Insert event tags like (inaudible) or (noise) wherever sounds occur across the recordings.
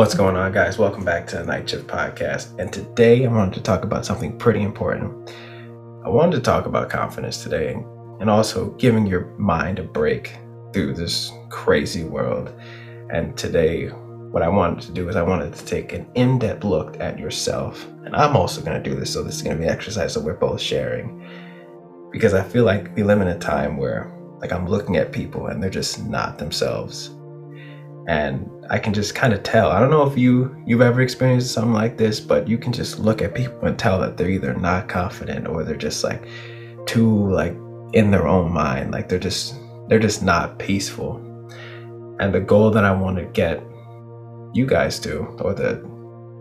What's going on, guys? Welcome back to the Night Shift Podcast. And today I wanted to talk about something pretty important. I wanted to talk about confidence today and also giving your mind a break through this crazy world. And today, what I wanted to do is I wanted to take an in depth look at yourself. And I'm also going to do this, so this is going to be an exercise that we're both sharing. Because I feel like we live in a time where, like, I'm looking at people and they're just not themselves and I can just kind of tell. I don't know if you you've ever experienced something like this, but you can just look at people and tell that they're either not confident or they're just like too like in their own mind, like they're just they're just not peaceful. And the goal that I want to get you guys to, or the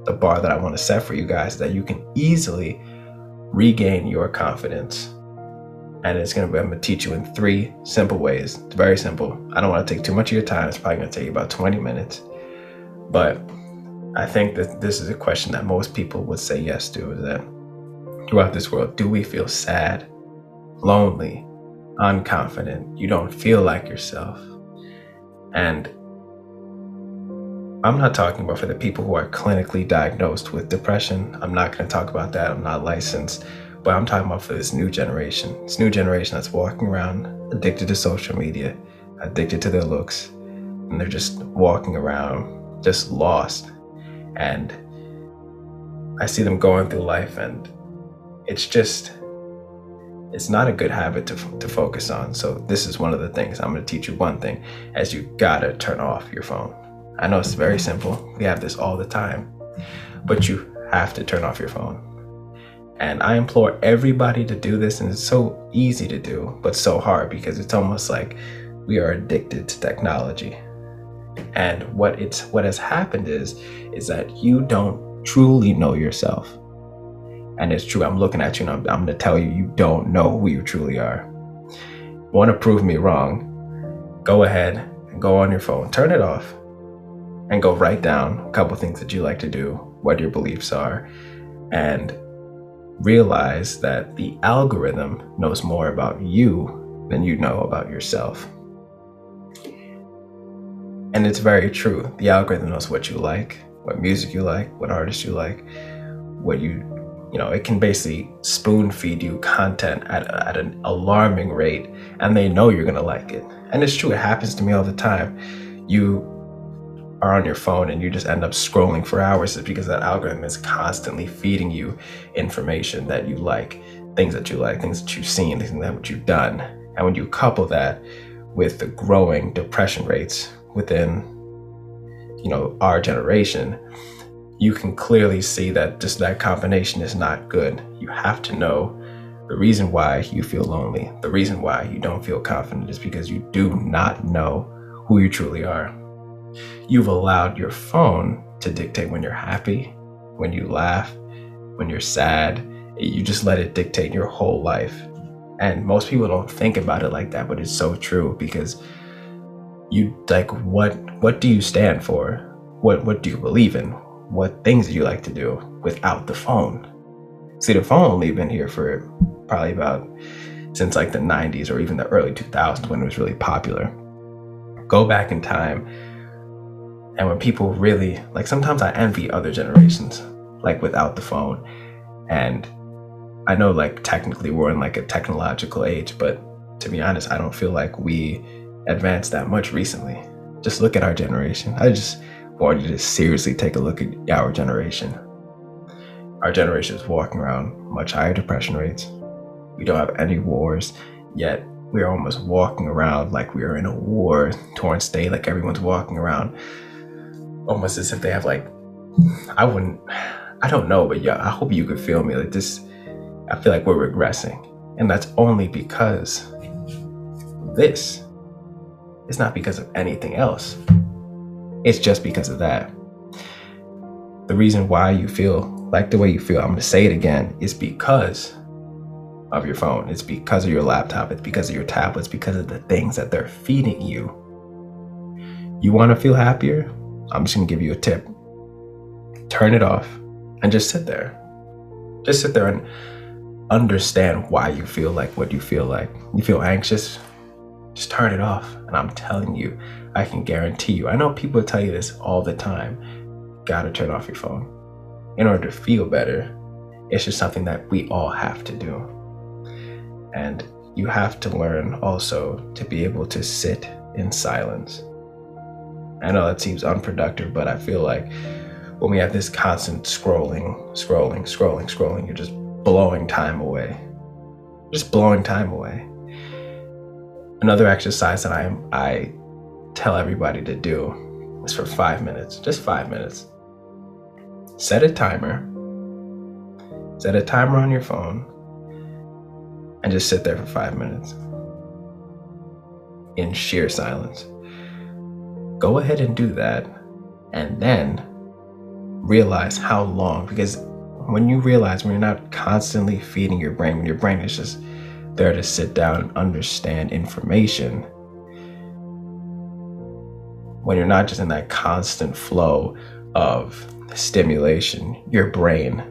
the bar that I want to set for you guys, that you can easily regain your confidence and it's gonna I'm gonna teach you in three simple ways. It's very simple. I don't want to take too much of your time. It's probably gonna take you about 20 minutes, but I think that this is a question that most people would say yes to. Is that throughout this world, do we feel sad, lonely, unconfident? You don't feel like yourself, and I'm not talking about for the people who are clinically diagnosed with depression. I'm not going to talk about that. I'm not licensed. But I'm talking about for this new generation. This new generation that's walking around addicted to social media, addicted to their looks, and they're just walking around just lost. And I see them going through life, and it's just, it's not a good habit to, to focus on. So, this is one of the things I'm going to teach you one thing as you gotta turn off your phone. I know it's very simple, we have this all the time, but you have to turn off your phone and I implore everybody to do this, and it's so easy to do, but so hard because it's almost like we are addicted to technology. And what it's what has happened is is that you don't truly know yourself. And it's true. I'm looking at you and I'm, I'm going to tell you you don't know who you truly are. Want to prove me wrong? Go ahead and go on your phone, turn it off, and go write down a couple things that you like to do, what your beliefs are, and realize that the algorithm knows more about you than you know about yourself. And it's very true. The algorithm knows what you like, what music you like, what artists you like, what you, you know, it can basically spoon feed you content at, at an alarming rate, and they know you're gonna like it. And it's true, it happens to me all the time. You are on your phone and you just end up scrolling for hours is because that algorithm is constantly feeding you information that you like, things that you like, things that you've seen, things that you've done. And when you couple that with the growing depression rates within, you know, our generation, you can clearly see that just that combination is not good. You have to know the reason why you feel lonely, the reason why you don't feel confident is because you do not know who you truly are. You've allowed your phone to dictate when you're happy, when you laugh, when you're sad. You just let it dictate your whole life. And most people don't think about it like that, but it's so true because you like what what do you stand for? What what do you believe in? What things do you like to do without the phone? See, the phone only been here for probably about since like the 90s or even the early 2000s when it was really popular. Go back in time and when people really, like sometimes I envy other generations, like without the phone. And I know like technically we're in like a technological age, but to be honest, I don't feel like we advanced that much recently. Just look at our generation. I just want you to seriously take a look at our generation. Our generation is walking around much higher depression rates. We don't have any wars, yet we're almost walking around like we're in a war torn state, like everyone's walking around almost as if they have like I wouldn't I don't know, but yeah, I hope you could feel me. Like this I feel like we're regressing. And that's only because this. It's not because of anything else. It's just because of that. The reason why you feel like the way you feel, I'm gonna say it again, is because of your phone. It's because of your laptop. It's because of your tablets, because of the things that they're feeding you. You wanna feel happier? I'm just gonna give you a tip. Turn it off and just sit there. Just sit there and understand why you feel like what you feel like. You feel anxious? Just turn it off. And I'm telling you, I can guarantee you. I know people tell you this all the time. You gotta turn off your phone. In order to feel better, it's just something that we all have to do. And you have to learn also to be able to sit in silence. I know that seems unproductive, but I feel like when we have this constant scrolling, scrolling, scrolling, scrolling, you're just blowing time away. Just blowing time away. Another exercise that I I tell everybody to do is for five minutes, just five minutes. Set a timer. Set a timer on your phone and just sit there for five minutes in sheer silence. Go ahead and do that and then realize how long, because when you realize when you're not constantly feeding your brain, when your brain is just there to sit down and understand information, when you're not just in that constant flow of stimulation, your brain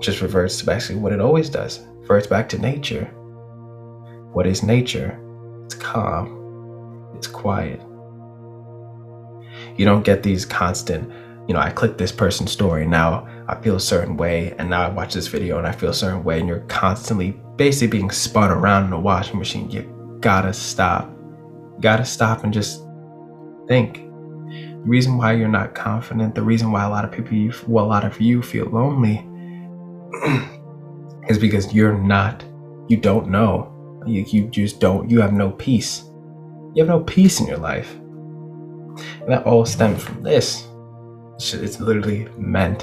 just reverts to basically what it always does. Reverts back to nature. What is nature? It's calm. It's quiet. You don't get these constant, you know, I click this person's story now I feel a certain way, and now I watch this video and I feel a certain way, and you're constantly basically being spun around in a washing machine. You gotta stop. You gotta stop and just think. The reason why you're not confident, the reason why a lot of people, you, well, a lot of you feel lonely, (clears throat) is because you're not, you don't know. You, you just don't, you have no peace. You have no peace in your life. And that all stems from this. It's, just, it's literally meant.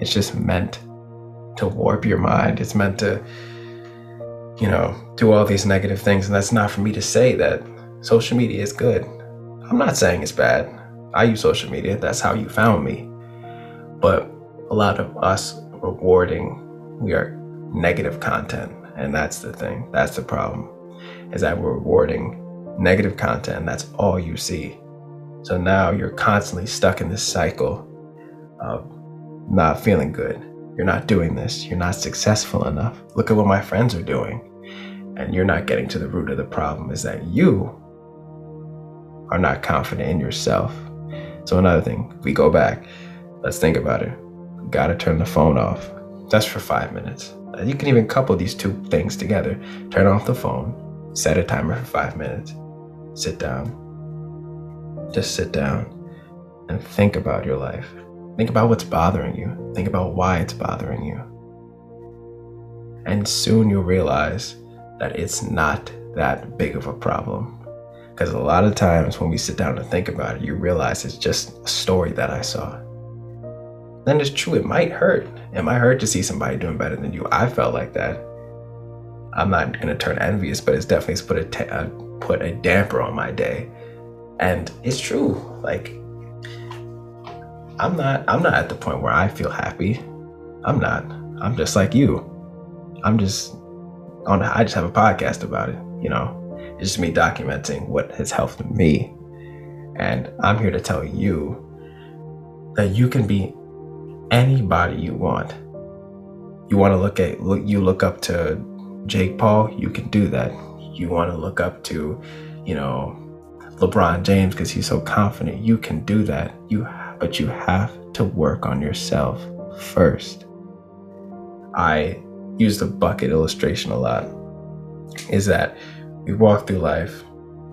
It's just meant to warp your mind. It's meant to, you know, do all these negative things. And that's not for me to say that social media is good. I'm not saying it's bad. I use social media. That's how you found me. But a lot of us rewarding, we are negative content. And that's the thing. That's the problem. Is that we're rewarding negative content. That's all you see. So now you're constantly stuck in this cycle of not feeling good. You're not doing this. You're not successful enough. Look at what my friends are doing. And you're not getting to the root of the problem is that you are not confident in yourself. So, another thing, we go back, let's think about it. We gotta turn the phone off just for five minutes. You can even couple these two things together. Turn off the phone, set a timer for five minutes, sit down. Just sit down and think about your life. Think about what's bothering you. Think about why it's bothering you. And soon you'll realize that it's not that big of a problem. Because a lot of times when we sit down and think about it, you realize it's just a story that I saw. Then it's true, it might hurt. It might hurt to see somebody doing better than you. I felt like that. I'm not gonna turn envious, but it's definitely put a, t- uh, put a damper on my day. And it's true. Like I'm not I'm not at the point where I feel happy. I'm not. I'm just like you. I'm just on I just have a podcast about it, you know. It's just me documenting what has helped me. And I'm here to tell you that you can be anybody you want. You want to look at look you look up to Jake Paul, you can do that. You want to look up to, you know, LeBron James because he's so confident. You can do that. You but you have to work on yourself first. I use the bucket illustration a lot. Is that we walk through life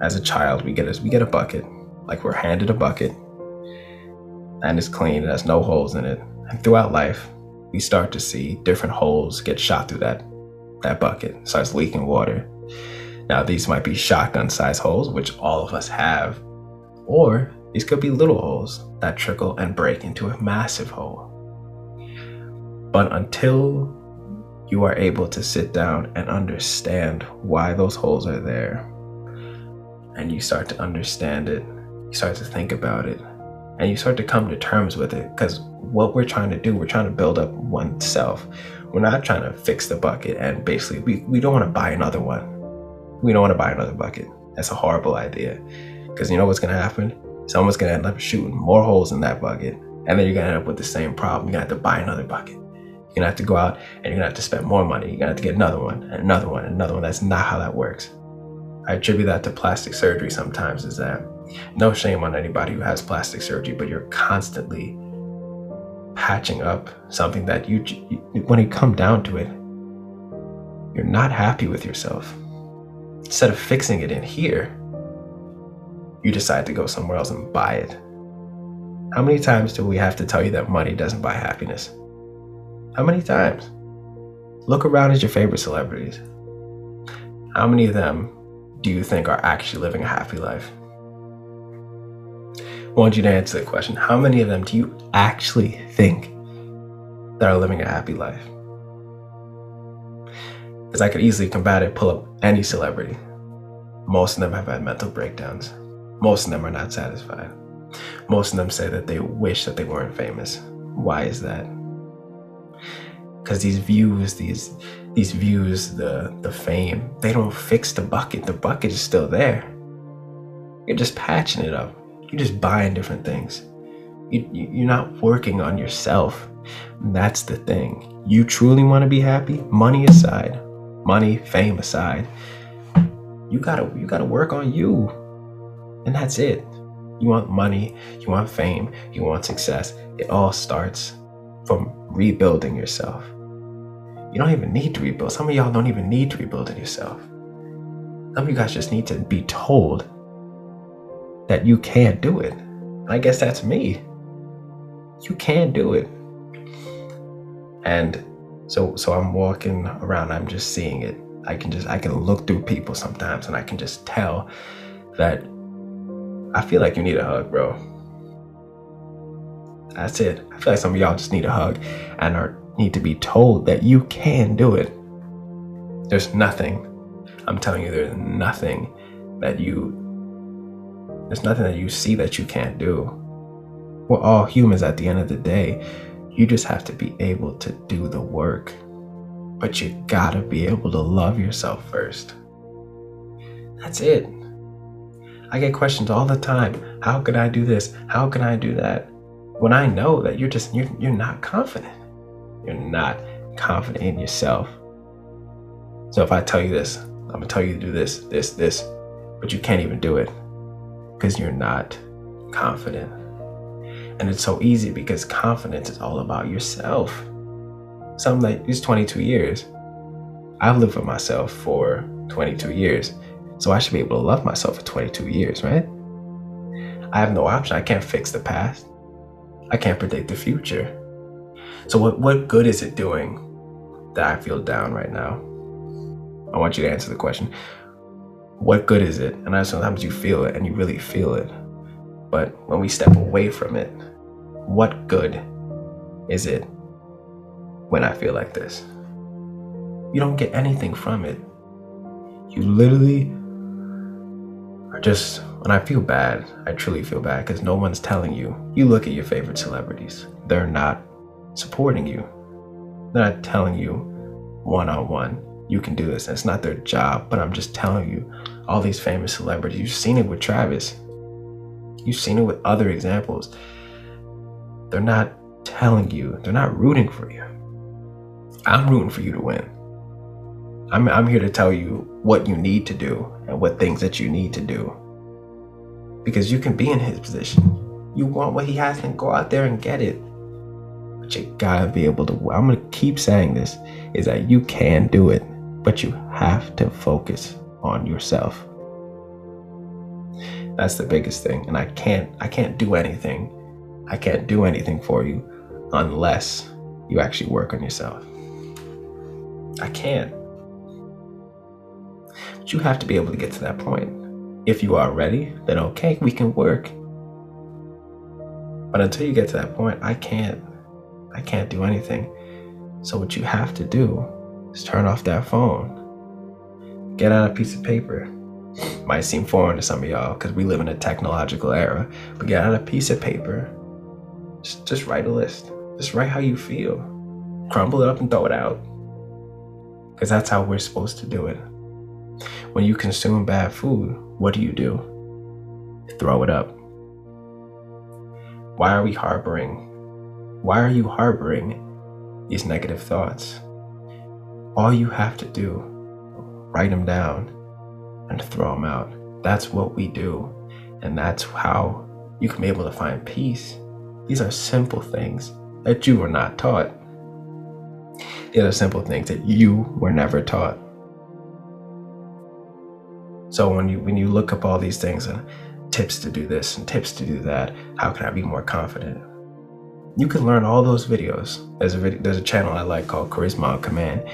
as a child, we get a, we get a bucket, like we're handed a bucket, and it's clean, it has no holes in it. And throughout life, we start to see different holes get shot through that that bucket, it starts leaking water. Now these might be shotgun size holes, which all of us have, or these could be little holes that trickle and break into a massive hole. But until you are able to sit down and understand why those holes are there, and you start to understand it, you start to think about it, and you start to come to terms with it. Because what we're trying to do, we're trying to build up oneself. We're not trying to fix the bucket and basically, we, we don't want to buy another one. We don't want to buy another bucket. That's a horrible idea. Because you know what's going to happen? someone's gonna end up shooting more holes in that bucket, and then you're gonna end up with the same problem. You're gonna have to buy another bucket. You're gonna have to go out and you're gonna have to spend more money. You're gonna have to get another one, and another one, and another one. That's not how that works. I attribute that to plastic surgery sometimes, is that No shame on anybody who has plastic surgery, but you're constantly patching up something that you, when you come down to it, you're not happy with yourself. Instead of fixing it in here, you decide to go somewhere else and buy it. How many times do we have to tell you that money doesn't buy happiness? How many times? Look around at your favorite celebrities. How many of them do you think are actually living a happy life? I want you to answer the question. How many of them do you actually think that are living a happy life? Because I could easily combat it, pull up any celebrity. Most of them have had mental breakdowns. Most of them are not satisfied. Most of them say that they wish that they weren't famous. Why is that? Because these views, these these views, the the fame, they don't fix the bucket. The bucket is still there. You're just patching it up. You're just buying different things. You, you, you're not working on yourself. That's the thing. You truly want to be happy, money aside, money, fame aside. You gotta you gotta work on you. And that's it. You want money, you want fame, you want success. It all starts from rebuilding yourself. You don't even need to rebuild. Some of y'all don't even need to rebuild it yourself. Some of you guys just need to be told that you can't do it. I guess that's me. You can do it. And so so I'm walking around, I'm just seeing it. I can just I can look through people sometimes and I can just tell that I feel like you need a hug, bro. That's it. I feel like some of y'all just need a hug and are need to be told that you can do it. There's nothing. I'm telling you, there's nothing that you there's nothing that you see that you can't do. We're all humans at the end of the day. You just have to be able to do the work. But you gotta be able to love yourself first. That's it. I get questions all the time. How can I do this? How can I do that? When I know that you're just you're, you're not confident. You're not confident in yourself. So if I tell you this, I'm gonna tell you to do this, this, this, but you can't even do it because you're not confident. And it's so easy because confidence is all about yourself. Something like these 22 years, I've lived for myself for 22 years. So I should be able to love myself for 22 years, right? I have no option. I can't fix the past. I can't predict the future. So what, what good is it doing that I feel down right now? I want you to answer the question what good is it? And I know sometimes you feel it and you really feel it. But when we step away from it, what good is it when I feel like this? You don't get anything from it. You literally are just, when I feel bad, I truly feel bad because no one's telling you. You look at your favorite celebrities, they're not supporting you. They're not telling you one on one you can do this. And it's not their job, but I'm just telling you, all these famous celebrities, you've seen it with Travis. You've seen it with other examples. They're not telling you, they're not rooting for you. I'm rooting for you to win. I'm, I'm here to tell you what you need to do and what things that you need to do. Because you can be in his position. You want what he has, then go out there and get it. But you gotta be able to. I'm gonna keep saying this is that you can do it but you have to focus on yourself. That's the biggest thing. And I can't I can't do anything. I can't do anything for you unless you actually work on yourself. I can't. But you have to be able to get to that point. If you are ready, then okay, we can work. But until you get to that point, I can't. I can't do anything. So what you have to do is turn off that phone. Get out a piece of paper. Might seem foreign to some of y'all because we live in a technological era, but get out a piece of paper. Just, write a list. Just write how you feel. Crumble it up and throw it out. Because that's how we're supposed to do it. When you consume bad food, what do you do? Throw it up. Why are we harboring? Why are you harboring these negative thoughts? all you have to do, write them down and throw them out. That's what we do. And that's how you can be able to find peace. These are simple things that you were not taught. These are simple things that you were never taught. So when you when you look up all these things and tips to do this and tips to do that, how can I be more confident? You can learn all those videos. There's a video, there's a channel I like called Charisma on Command.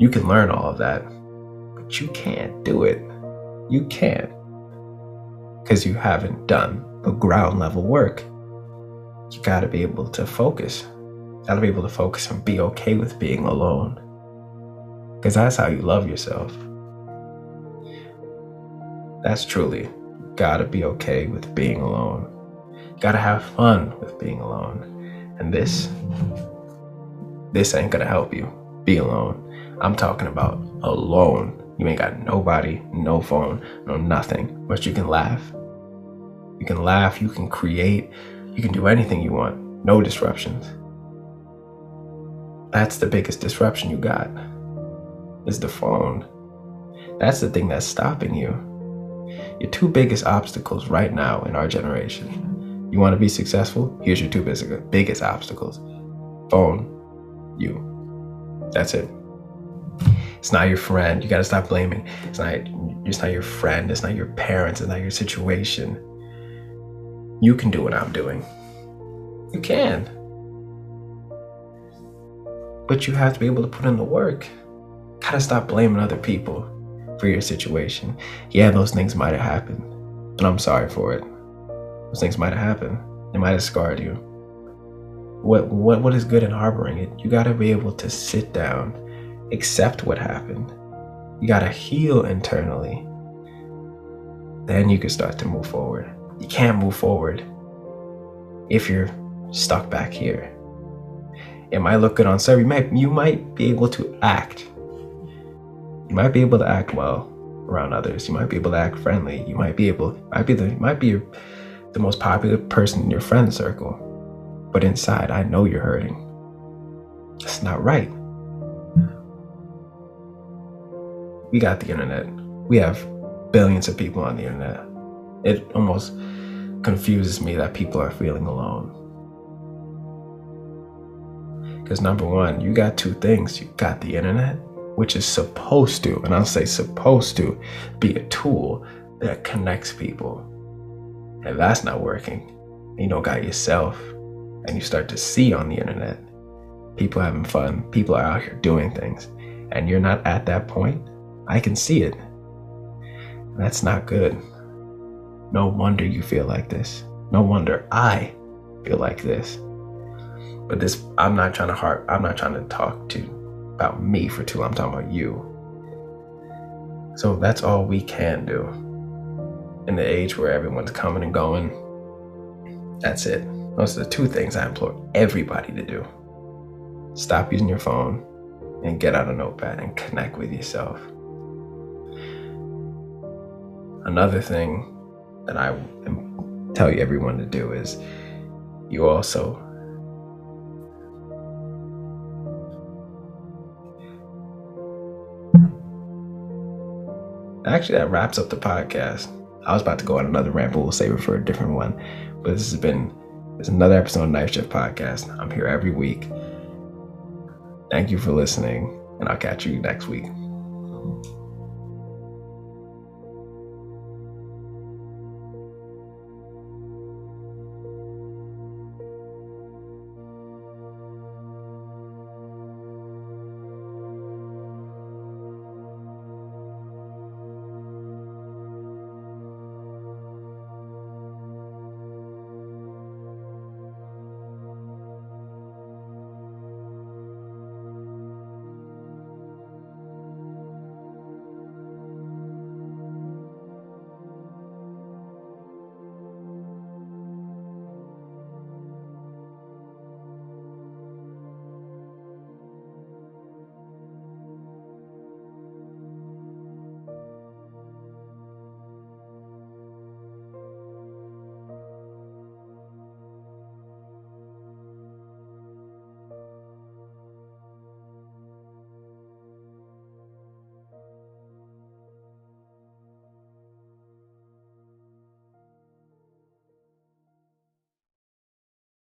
You can learn all of that, but you can't do it. You can't because you haven't done the ground level work. You got to be able to focus. Got to be able to focus and be okay with being alone. Because that's how you love yourself. That's truly got to be okay with being alone. Got to have fun with being alone. And this, this ain't going to help you be alone. I'm talking about alone. You ain't got nobody, no phone, no nothing, but you can laugh. You can laugh, you can create, you can do anything you want. No disruptions. That's the biggest disruption you got. Is the phone. That's the thing that's stopping you. Your two biggest obstacles right now in our generation. You want to be successful? Here's your two biggest obstacles. Phone, you. That's it. It's not your friend. You got to stop blaming. It's not it's not your friend, it's not your parents, it's not your situation. You can do what I'm doing. You can. But you have to be able to put in the work. Gotta stop blaming other people for your situation. Yeah, those things might have happened. And I'm sorry for it. Those things might have happened. They might have scarred you. What what what is good in harboring it? You gotta be able to sit down, accept what happened. You gotta heal internally. Then you can start to move forward. You can't move forward if you're stuck back here. It might look good on survey. You might you might be able to act. You might be able to act well around others. You might be able to act friendly. You might be able might be the might be the most popular person in your friend circle. But inside, I know you're hurting. That's not right. We got the internet. We have billions of people on the internet. It almost confuses me that people are feeling alone. Because number one, you got two things. You got the internet, which is supposed to, and I'll say supposed to, be a tool that connects people. And that's not working. You don't got yourself, and you start to see on the internet people having fun, people are out here doing things, and you're not at that point. I can see it. That's not good. No wonder you feel like this. No wonder I feel like this. But this, I'm not trying to harp, I'm not trying to talk to about me for too long. I'm talking about you. So that's all we can do. In the age where everyone's coming and going, that's it. Those are the two things I implore everybody to do. Stop using your phone and get out a notepad and connect with yourself. Another thing that I tell you everyone to do is you also actually that wraps up the podcast. I was about to go on another rant, but we'll save it for a different one. But this has been is another episode of Night Shift Podcast. I'm here every week. Thank you for listening, and I'll catch you next week.